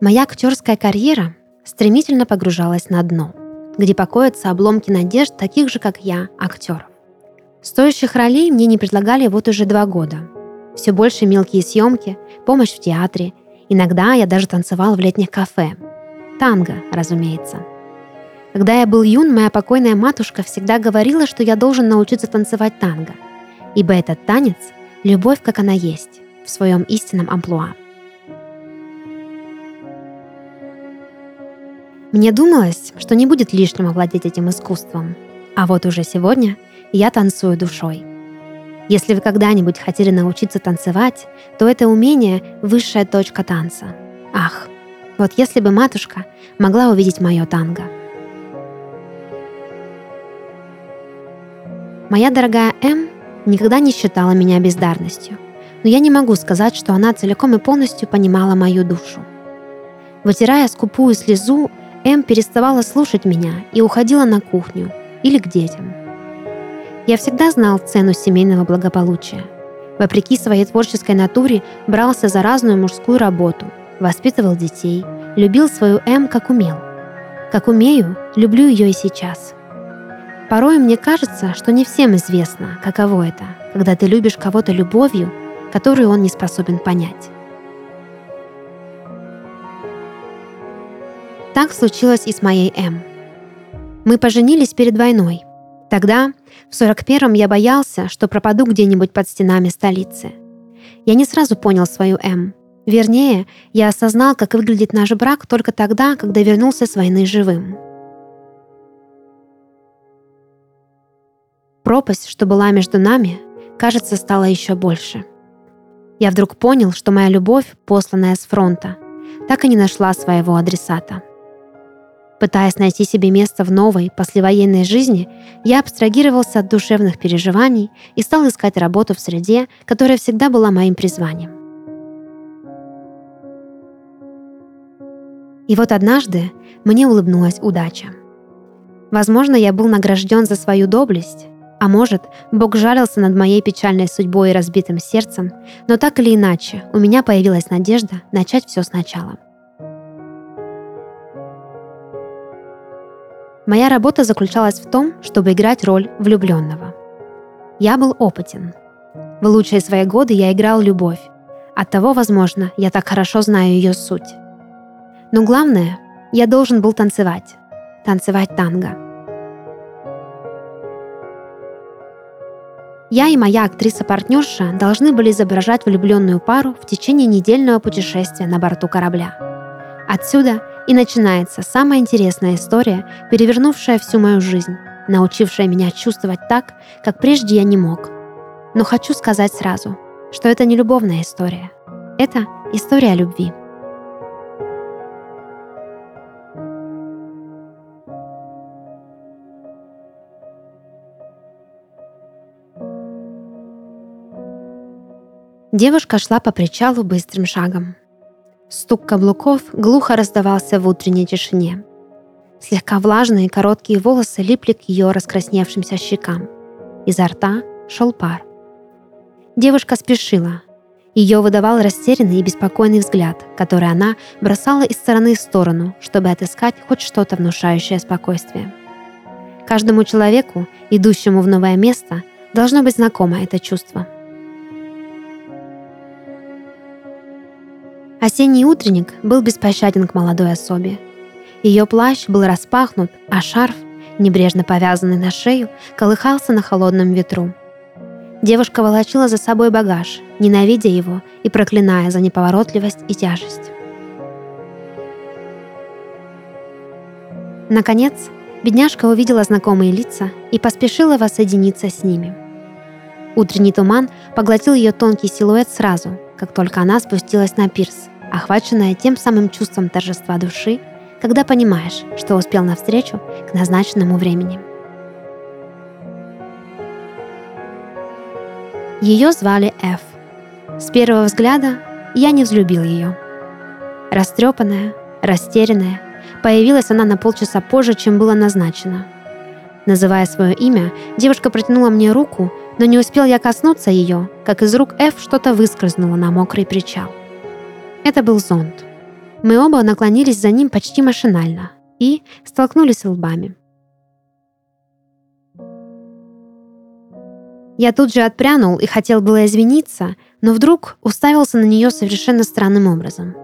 Моя актерская карьера стремительно погружалась на дно, где покоятся обломки надежд таких же, как я, актеров. Стоящих ролей мне не предлагали вот уже два года. Все больше мелкие съемки, помощь в театре. Иногда я даже танцевал в летних кафе. Танго, разумеется. Когда я был юн, моя покойная матушка всегда говорила, что я должен научиться танцевать танго, ибо этот танец — любовь, как она есть, в своем истинном амплуа. Мне думалось, что не будет лишним овладеть этим искусством. А вот уже сегодня я танцую душой. Если вы когда-нибудь хотели научиться танцевать, то это умение — высшая точка танца. Ах, вот если бы матушка могла увидеть мое танго. Моя дорогая М никогда не считала меня бездарностью, но я не могу сказать, что она целиком и полностью понимала мою душу. Вытирая скупую слезу, М переставала слушать меня и уходила на кухню или к детям. Я всегда знал цену семейного благополучия. Вопреки своей творческой натуре брался за разную мужскую работу, воспитывал детей, любил свою М как умел. Как умею, люблю ее и сейчас. Порой мне кажется, что не всем известно, каково это, когда ты любишь кого-то любовью, которую он не способен понять. Так случилось и с моей М. Мы поженились перед войной. Тогда, в 41-м, я боялся, что пропаду где-нибудь под стенами столицы. Я не сразу понял свою М. Вернее, я осознал, как выглядит наш брак только тогда, когда вернулся с войны живым. Пропасть, что была между нами, кажется, стала еще больше. Я вдруг понял, что моя любовь, посланная с фронта, так и не нашла своего адресата. Пытаясь найти себе место в новой, послевоенной жизни, я абстрагировался от душевных переживаний и стал искать работу в среде, которая всегда была моим призванием. И вот однажды мне улыбнулась удача. Возможно, я был награжден за свою доблесть, а может, Бог жалился над моей печальной судьбой и разбитым сердцем, но так или иначе, у меня появилась надежда начать все сначала. Моя работа заключалась в том, чтобы играть роль влюбленного. Я был опытен. В лучшие свои годы я играл любовь. Оттого, возможно, я так хорошо знаю ее суть. Но главное, я должен был танцевать. Танцевать танго. Я и моя актриса-партнерша должны были изображать влюбленную пару в течение недельного путешествия на борту корабля. Отсюда и начинается самая интересная история, перевернувшая всю мою жизнь, научившая меня чувствовать так, как прежде я не мог. Но хочу сказать сразу, что это не любовная история. Это история любви. Девушка шла по причалу быстрым шагом. Стук каблуков глухо раздавался в утренней тишине. Слегка влажные короткие волосы липли к ее раскрасневшимся щекам. Изо рта шел пар. Девушка спешила. Ее выдавал растерянный и беспокойный взгляд, который она бросала из стороны в сторону, чтобы отыскать хоть что-то внушающее спокойствие. Каждому человеку, идущему в новое место, должно быть знакомо это чувство – Осенний утренник был беспощаден к молодой особе. Ее плащ был распахнут, а шарф, небрежно повязанный на шею, колыхался на холодном ветру. Девушка волочила за собой багаж, ненавидя его и проклиная за неповоротливость и тяжесть. Наконец, бедняжка увидела знакомые лица и поспешила воссоединиться с ними. Утренний туман поглотил ее тонкий силуэт сразу, как только она спустилась на пирс, охваченная тем самым чувством торжества души, когда понимаешь, что успел навстречу к назначенному времени. Ее звали Эф. С первого взгляда я не взлюбил ее. Растрепанная, растерянная, появилась она на полчаса позже, чем было назначено. Называя свое имя, девушка протянула мне руку, но не успел я коснуться ее, как из рук Эф что-то выскользнуло на мокрый причал. Это был зонт. Мы оба наклонились за ним почти машинально и столкнулись лбами. Я тут же отпрянул и хотел было извиниться, но вдруг уставился на нее совершенно странным образом.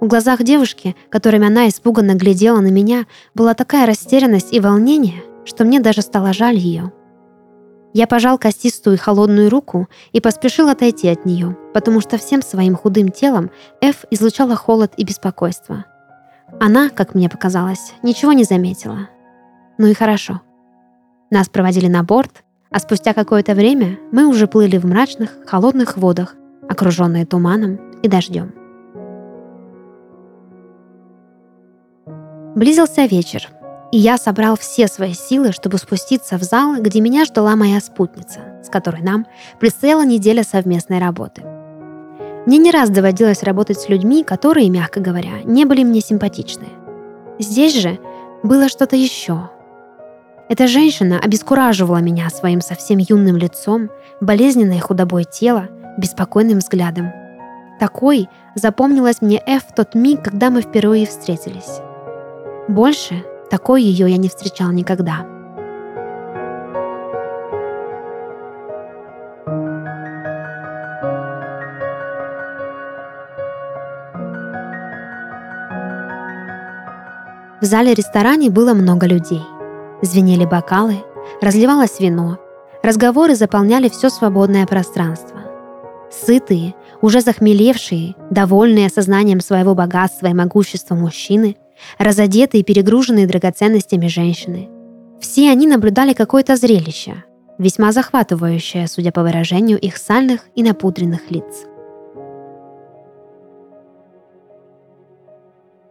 В глазах девушки, которыми она испуганно глядела на меня, была такая растерянность и волнение, что мне даже стало жаль ее. Я пожал костистую и холодную руку и поспешил отойти от нее, потому что всем своим худым телом Эф излучала холод и беспокойство. Она, как мне показалось, ничего не заметила. Ну и хорошо. Нас проводили на борт, а спустя какое-то время мы уже плыли в мрачных, холодных водах, окруженные туманом и дождем. Близился вечер, и я собрал все свои силы, чтобы спуститься в зал, где меня ждала моя спутница, с которой нам предстояла неделя совместной работы. Мне не раз доводилось работать с людьми, которые, мягко говоря, не были мне симпатичны. Здесь же было что-то еще, эта женщина обескураживала меня своим совсем юным лицом, болезненной худобой тела, беспокойным взглядом. Такой запомнилась мне Эф в тот миг, когда мы впервые встретились. Больше такой ее я не встречал никогда. В зале ресторане было много людей – Звенели бокалы, разливалось вино, разговоры заполняли все свободное пространство. Сытые, уже захмелевшие, довольные сознанием своего богатства и могущества мужчины, разодетые и перегруженные драгоценностями женщины. Все они наблюдали какое-то зрелище, весьма захватывающее, судя по выражению их сальных и напудренных лиц.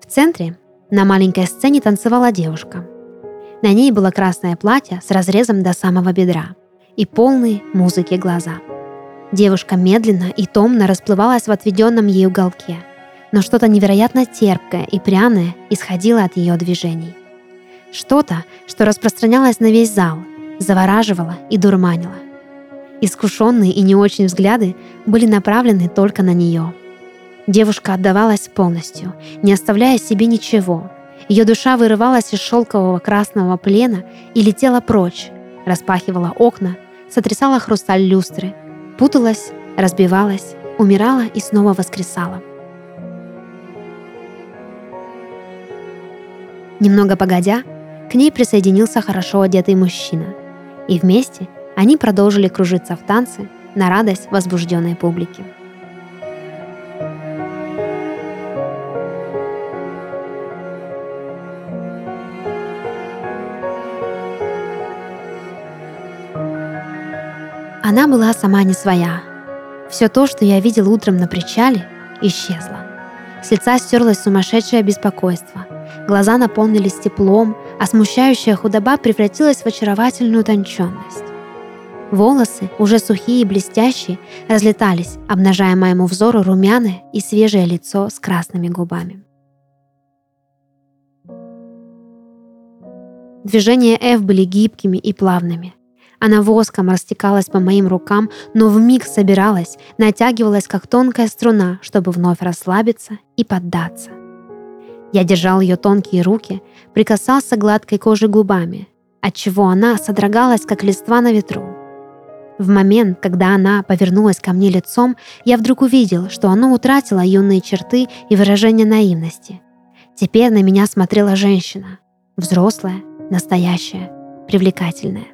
В центре на маленькой сцене танцевала девушка – на ней было красное платье с разрезом до самого бедра и полные музыки глаза. Девушка медленно и томно расплывалась в отведенном ей уголке, но что-то невероятно терпкое и пряное исходило от ее движений. Что-то, что распространялось на весь зал, завораживало и дурманило. Искушенные и не очень взгляды были направлены только на нее. Девушка отдавалась полностью, не оставляя себе ничего, ее душа вырывалась из шелкового красного плена и летела прочь, распахивала окна, сотрясала хрусталь люстры, путалась, разбивалась, умирала и снова воскресала. Немного погодя, к ней присоединился хорошо одетый мужчина, и вместе они продолжили кружиться в танце на радость возбужденной публики. Она была сама не своя. Все то, что я видел утром на причале, исчезло. С лица стерлось сумасшедшее беспокойство. Глаза наполнились теплом, а смущающая худоба превратилась в очаровательную утонченность. Волосы, уже сухие и блестящие, разлетались, обнажая моему взору румяное и свежее лицо с красными губами. Движения Эв были гибкими и плавными. Она воском растекалась по моим рукам, но в миг собиралась, натягивалась как тонкая струна, чтобы вновь расслабиться и поддаться. Я держал ее тонкие руки, прикасался гладкой кожей губами, отчего она содрогалась, как листва на ветру. В момент, когда она повернулась ко мне лицом, я вдруг увидел, что оно утратило юные черты и выражение наивности. Теперь на меня смотрела женщина. Взрослая, настоящая, привлекательная.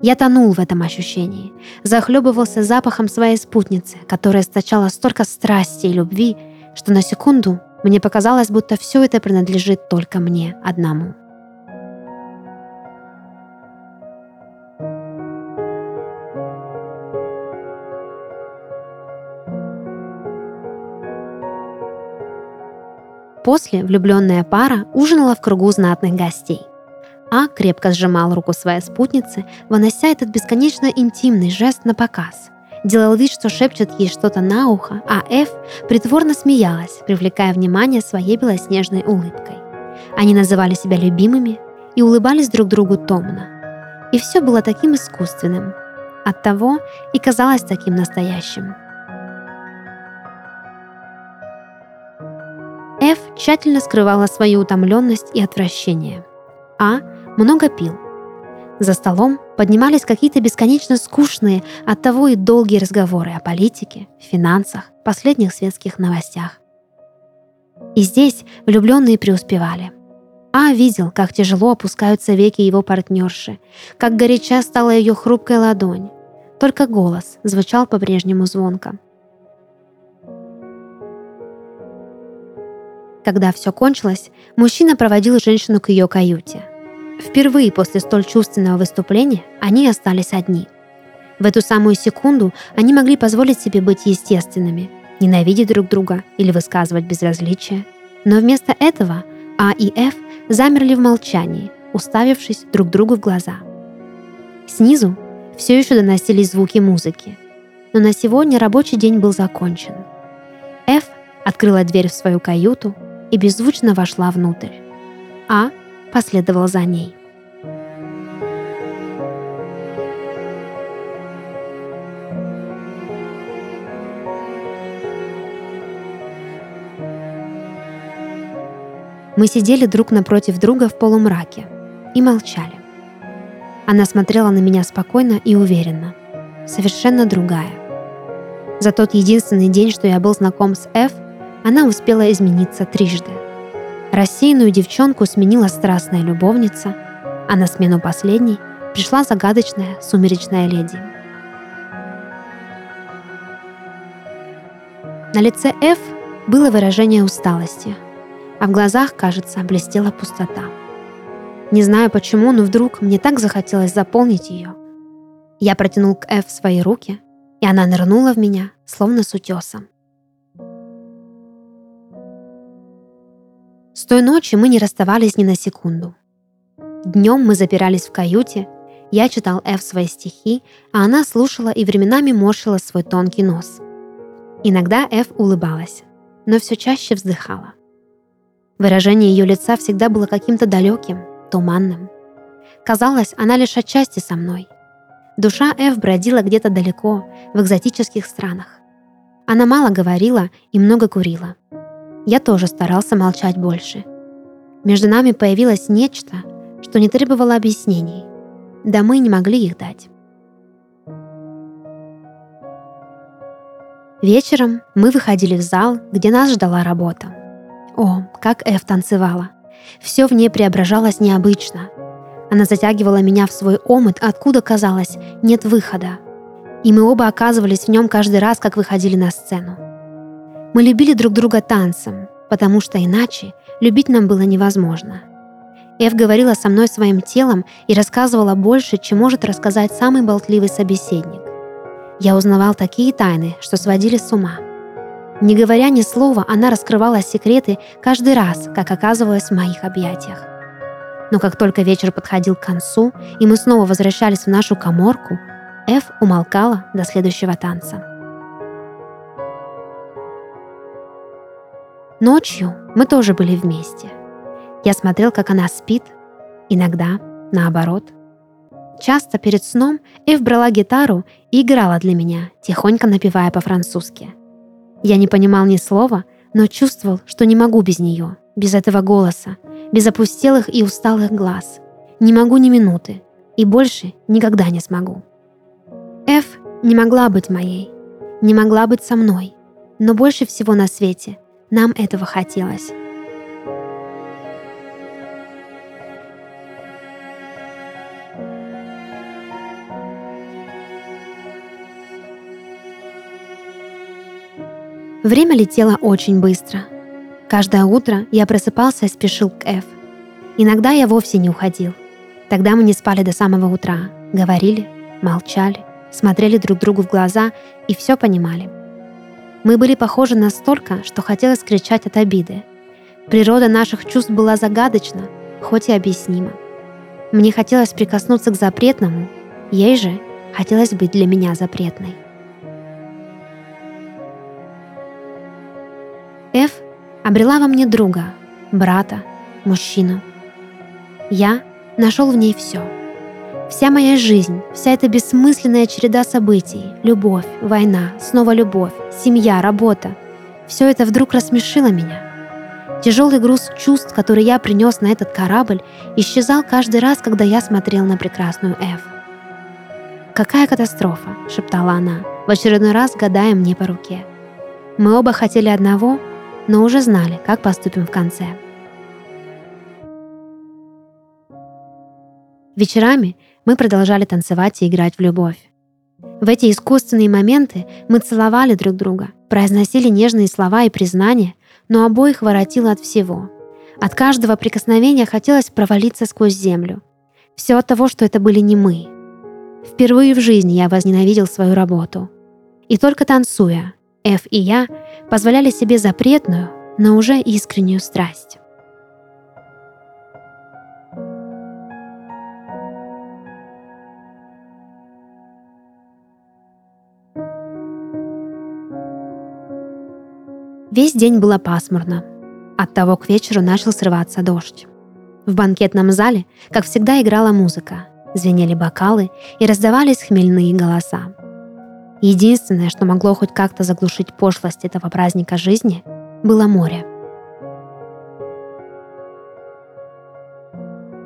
Я тонул в этом ощущении, захлебывался запахом своей спутницы, которая источала столько страсти и любви, что на секунду мне показалось, будто все это принадлежит только мне одному. После влюбленная пара ужинала в кругу знатных гостей. А крепко сжимал руку своей спутницы, вынося этот бесконечно интимный жест на показ. Делал вид, что шепчет ей что-то на ухо, а Эф притворно смеялась, привлекая внимание своей белоснежной улыбкой. Они называли себя любимыми и улыбались друг другу томно. И все было таким искусственным. Оттого и казалось таким настоящим. Ф тщательно скрывала свою утомленность и отвращение. А много пил. За столом поднимались какие-то бесконечно скучные, оттого и долгие разговоры о политике, финансах, последних светских новостях. И здесь влюбленные преуспевали. А видел, как тяжело опускаются веки его партнерши, как горяча стала ее хрупкая ладонь. Только голос звучал по-прежнему звонко. Когда все кончилось, мужчина проводил женщину к ее каюте. Впервые после столь чувственного выступления они остались одни. В эту самую секунду они могли позволить себе быть естественными, ненавидеть друг друга или высказывать безразличие. Но вместо этого А и Ф замерли в молчании, уставившись друг другу в глаза. Снизу все еще доносились звуки музыки, но на сегодня рабочий день был закончен. Ф открыла дверь в свою каюту и беззвучно вошла внутрь. А последовал за ней. Мы сидели друг напротив друга в полумраке и молчали. Она смотрела на меня спокойно и уверенно, совершенно другая. За тот единственный день, что я был знаком с Ф, она успела измениться трижды. Рассеянную девчонку сменила страстная любовница, а на смену последней пришла загадочная сумеречная леди. На лице Ф было выражение усталости, а в глазах, кажется, блестела пустота. Не знаю почему, но вдруг мне так захотелось заполнить ее. Я протянул к Ф свои руки, и она нырнула в меня, словно с утесом. С той ночи мы не расставались ни на секунду. Днем мы запирались в каюте, я читал Эф свои стихи, а она слушала и временами морщила свой тонкий нос. Иногда Эф улыбалась, но все чаще вздыхала. Выражение ее лица всегда было каким-то далеким, туманным. Казалось, она лишь отчасти со мной. Душа Эф бродила где-то далеко, в экзотических странах. Она мало говорила и много курила. Я тоже старался молчать больше. Между нами появилось нечто, что не требовало объяснений. Да мы не могли их дать. Вечером мы выходили в зал, где нас ждала работа. О, как Эв танцевала. Все в ней преображалось необычно. Она затягивала меня в свой омут, откуда, казалось, нет выхода. И мы оба оказывались в нем каждый раз, как выходили на сцену. Мы любили друг друга танцем, потому что иначе любить нам было невозможно. Эв говорила со мной своим телом и рассказывала больше, чем может рассказать самый болтливый собеседник. Я узнавал такие тайны, что сводили с ума. Не говоря ни слова, она раскрывала секреты каждый раз, как оказывалась в моих объятиях. Но как только вечер подходил к концу, и мы снова возвращались в нашу коморку, Эв умолкала до следующего танца. Ночью мы тоже были вместе. Я смотрел, как она спит, иногда наоборот. Часто перед сном Эв брала гитару и играла для меня, тихонько напевая по-французски. Я не понимал ни слова, но чувствовал, что не могу без нее, без этого голоса, без опустелых и усталых глаз. Не могу ни минуты, и больше никогда не смогу. Эв не могла быть моей, не могла быть со мной, но больше всего на свете нам этого хотелось. Время летело очень быстро. Каждое утро я просыпался и спешил к Эф. Иногда я вовсе не уходил. Тогда мы не спали до самого утра, говорили, молчали, смотрели друг другу в глаза и все понимали – мы были похожи настолько, что хотелось кричать от обиды. Природа наших чувств была загадочна, хоть и объяснима. Мне хотелось прикоснуться к запретному, ей же хотелось быть для меня запретной. Эф обрела во мне друга, брата, мужчину. Я нашел в ней все — Вся моя жизнь, вся эта бессмысленная череда событий, любовь, война, снова любовь, семья, работа — все это вдруг рассмешило меня. Тяжелый груз чувств, который я принес на этот корабль, исчезал каждый раз, когда я смотрел на прекрасную Эф. «Какая катастрофа!» — шептала она, в очередной раз гадая мне по руке. Мы оба хотели одного, но уже знали, как поступим в конце. Вечерами мы продолжали танцевать и играть в любовь. В эти искусственные моменты мы целовали друг друга, произносили нежные слова и признания, но обоих воротило от всего. От каждого прикосновения хотелось провалиться сквозь землю. Все от того, что это были не мы. Впервые в жизни я возненавидел свою работу. И только танцуя, Эф и я позволяли себе запретную, но уже искреннюю страсть. Весь день было пасмурно. Оттого к вечеру начал срываться дождь. В банкетном зале, как всегда, играла музыка. Звенели бокалы и раздавались хмельные голоса. Единственное, что могло хоть как-то заглушить пошлость этого праздника жизни, было море.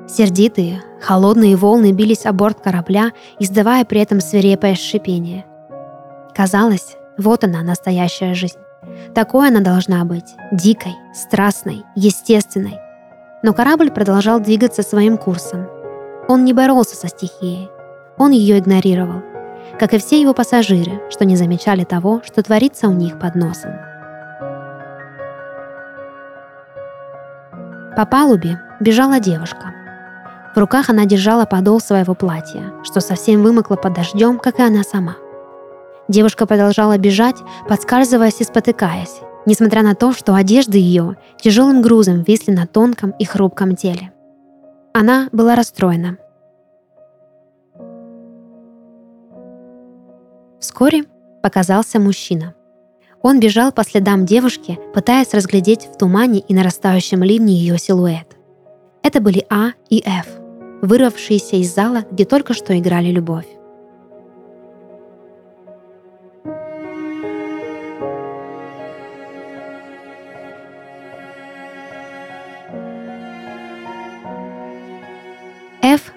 Сердитые, холодные волны бились о борт корабля, издавая при этом свирепое шипение. Казалось, вот она, настоящая жизнь. Такой она должна быть, дикой, страстной, естественной. Но корабль продолжал двигаться своим курсом. Он не боролся со стихией, он ее игнорировал, как и все его пассажиры, что не замечали того, что творится у них под носом. По палубе бежала девушка. В руках она держала подол своего платья, что совсем вымокло под дождем, как и она сама – Девушка продолжала бежать, подскальзываясь и спотыкаясь, несмотря на то, что одежды ее тяжелым грузом висли на тонком и хрупком теле. Она была расстроена. Вскоре показался мужчина. Он бежал по следам девушки, пытаясь разглядеть в тумане и нарастающем ливне ее силуэт. Это были А и Ф, вырвавшиеся из зала, где только что играли любовь.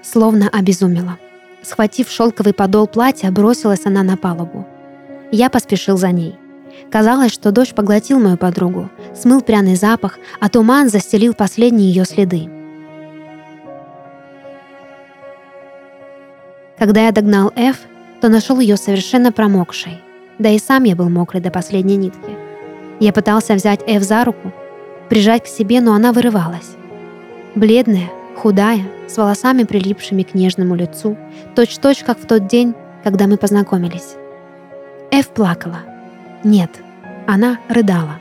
Словно обезумела. Схватив шелковый подол платья, бросилась она на палубу. Я поспешил за ней. Казалось, что дождь поглотил мою подругу, смыл пряный запах, а туман застелил последние ее следы. Когда я догнал Эф, то нашел ее совершенно промокшей. Да и сам я был мокрый до последней нитки. Я пытался взять Эф за руку, прижать к себе, но она вырывалась. Бледная, худая, с волосами, прилипшими к нежному лицу, точь-точь, как в тот день, когда мы познакомились. Эв плакала. Нет, она рыдала.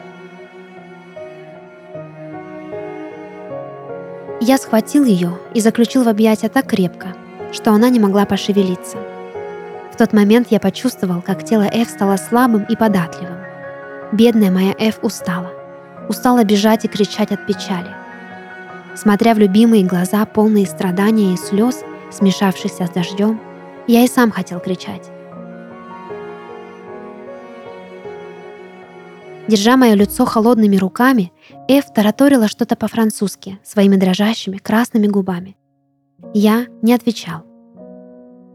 Я схватил ее и заключил в объятия так крепко, что она не могла пошевелиться. В тот момент я почувствовал, как тело Эв стало слабым и податливым. Бедная моя Эв устала. Устала бежать и кричать от печали – Смотря в любимые глаза, полные страдания и слез, смешавшихся с дождем, я и сам хотел кричать. Держа мое лицо холодными руками, Эв тараторила что-то по-французски своими дрожащими красными губами. Я не отвечал.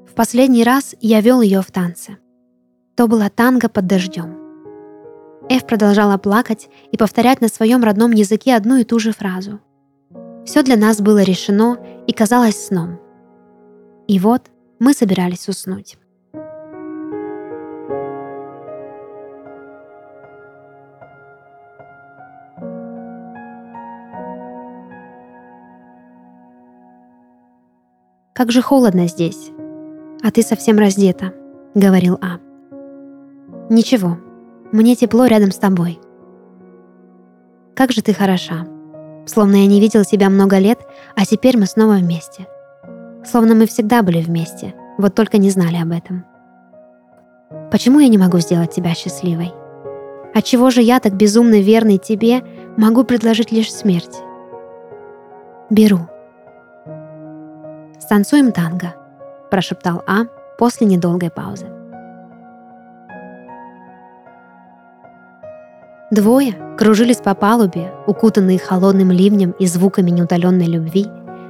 В последний раз я вел ее в танце. То была танго под дождем. Эв продолжала плакать и повторять на своем родном языке одну и ту же фразу — все для нас было решено и казалось сном. И вот мы собирались уснуть. «Как же холодно здесь, а ты совсем раздета», — говорил А. «Ничего, мне тепло рядом с тобой. Как же ты хороша», Словно я не видел тебя много лет, а теперь мы снова вместе. Словно мы всегда были вместе, вот только не знали об этом. Почему я не могу сделать тебя счастливой? Отчего же я, так безумно верный тебе, могу предложить лишь смерть? Беру. «Станцуем танго», – прошептал А после недолгой паузы. Двое кружились по палубе, укутанные холодным ливнем и звуками неутоленной любви,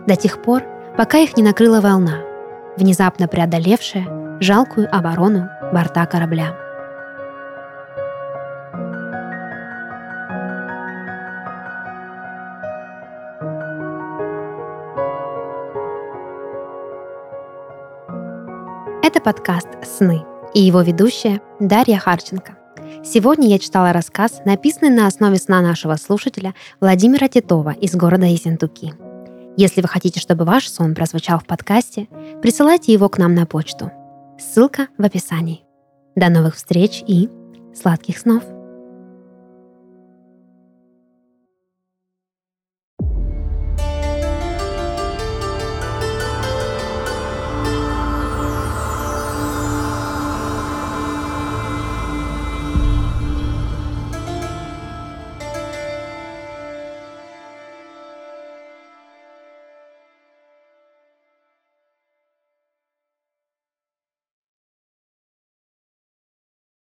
до тех пор, пока их не накрыла волна, внезапно преодолевшая жалкую оборону борта корабля. Это подкаст «Сны» и его ведущая Дарья Харченко. Сегодня я читала рассказ, написанный на основе сна нашего слушателя Владимира Титова из города Ессентуки. Если вы хотите, чтобы ваш сон прозвучал в подкасте, присылайте его к нам на почту. Ссылка в описании. До новых встреч и сладких снов!